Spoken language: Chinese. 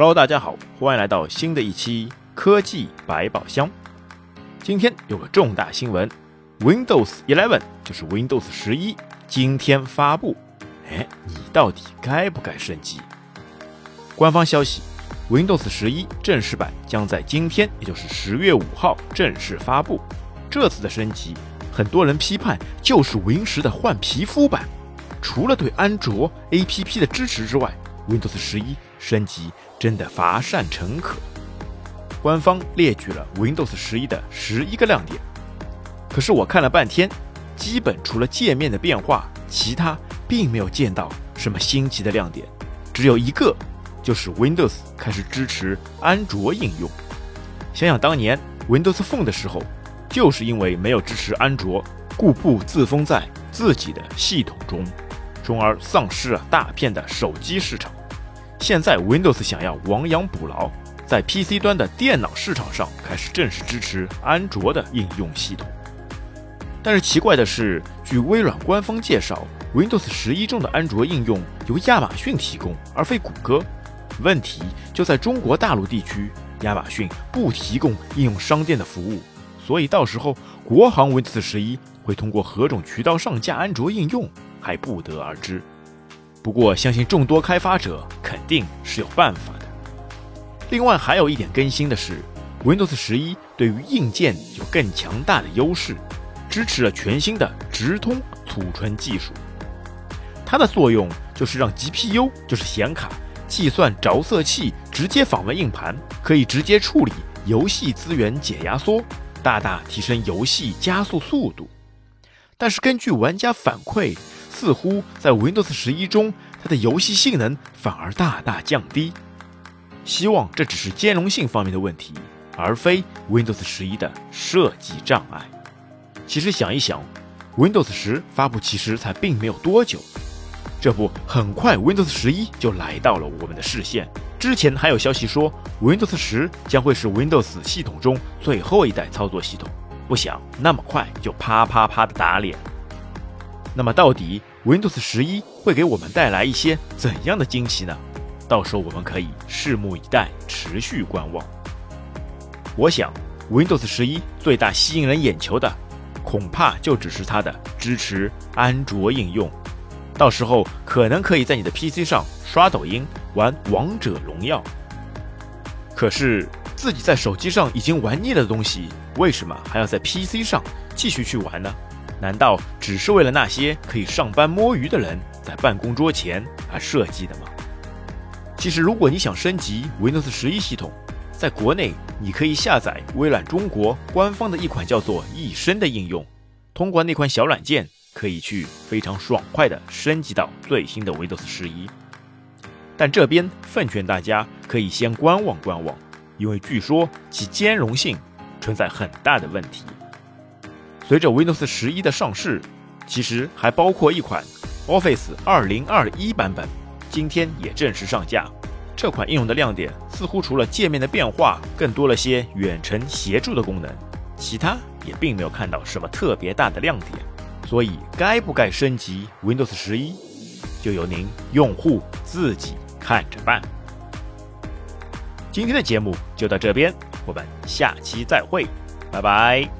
Hello，大家好，欢迎来到新的一期科技百宝箱。今天有个重大新闻，Windows 11就是 Windows 十一今天发布。哎，你到底该不该升级？官方消息，Windows 十一正式版将在今天，也就是十月五号正式发布。这次的升级，很多人批判就是 Win 十的换皮肤版。除了对安卓 APP 的支持之外，Windows 十一升级真的乏善可。官方列举了 Windows 十一的十一个亮点，可是我看了半天，基本除了界面的变化，其他并没有见到什么新奇的亮点。只有一个，就是 Windows 开始支持安卓应用。想想当年 Windows Phone 的时候，就是因为没有支持安卓，故不自封在自己的系统中。从而丧失了大片的手机市场。现在 Windows 想要亡羊补牢，在 PC 端的电脑市场上开始正式支持安卓的应用系统。但是奇怪的是，据微软官方介绍，Windows 十一中的安卓应用由亚马逊提供，而非谷歌。问题就在中国大陆地区，亚马逊不提供应用商店的服务，所以到时候国行 Windows 十一会通过何种渠道上架安卓应用？还不得而知。不过，相信众多开发者肯定是有办法的。另外，还有一点更新的是，Windows 十一对于硬件有更强大的优势，支持了全新的直通储存技术。它的作用就是让 GPU，就是显卡，计算着色器直接访问硬盘，可以直接处理游戏资源解压缩，大大提升游戏加速速度。但是，根据玩家反馈，似乎在 Windows 十一中，它的游戏性能反而大大降低。希望这只是兼容性方面的问题，而非 Windows 十一的设计障碍。其实想一想，Windows 十发布其实才并没有多久，这不，很快 Windows 十一就来到了我们的视线。之前还有消息说，Windows 十将会是 Windows 系统中最后一代操作系统，不想那么快就啪啪啪的打脸。那么到底 Windows 十一会给我们带来一些怎样的惊喜呢？到时候我们可以拭目以待，持续观望。我想 Windows 十一最大吸引人眼球的，恐怕就只是它的支持安卓应用。到时候可能可以在你的 PC 上刷抖音、玩王者荣耀。可是自己在手机上已经玩腻了的东西，为什么还要在 PC 上继续去玩呢？难道只是为了那些可以上班摸鱼的人在办公桌前而设计的吗？其实，如果你想升级 Windows 十一系统，在国内你可以下载微软中国官方的一款叫做“一生”的应用，通过那款小软件，可以去非常爽快的升级到最新的 Windows 十一。但这边奉劝大家可以先观望观望，因为据说其兼容性存在很大的问题。随着 Windows 十一的上市，其实还包括一款 Office 二零二一版本，今天也正式上架。这款应用的亮点似乎除了界面的变化，更多了些远程协助的功能，其他也并没有看到什么特别大的亮点。所以，该不该升级 Windows 十一，就由您用户自己看着办。今天的节目就到这边，我们下期再会，拜拜。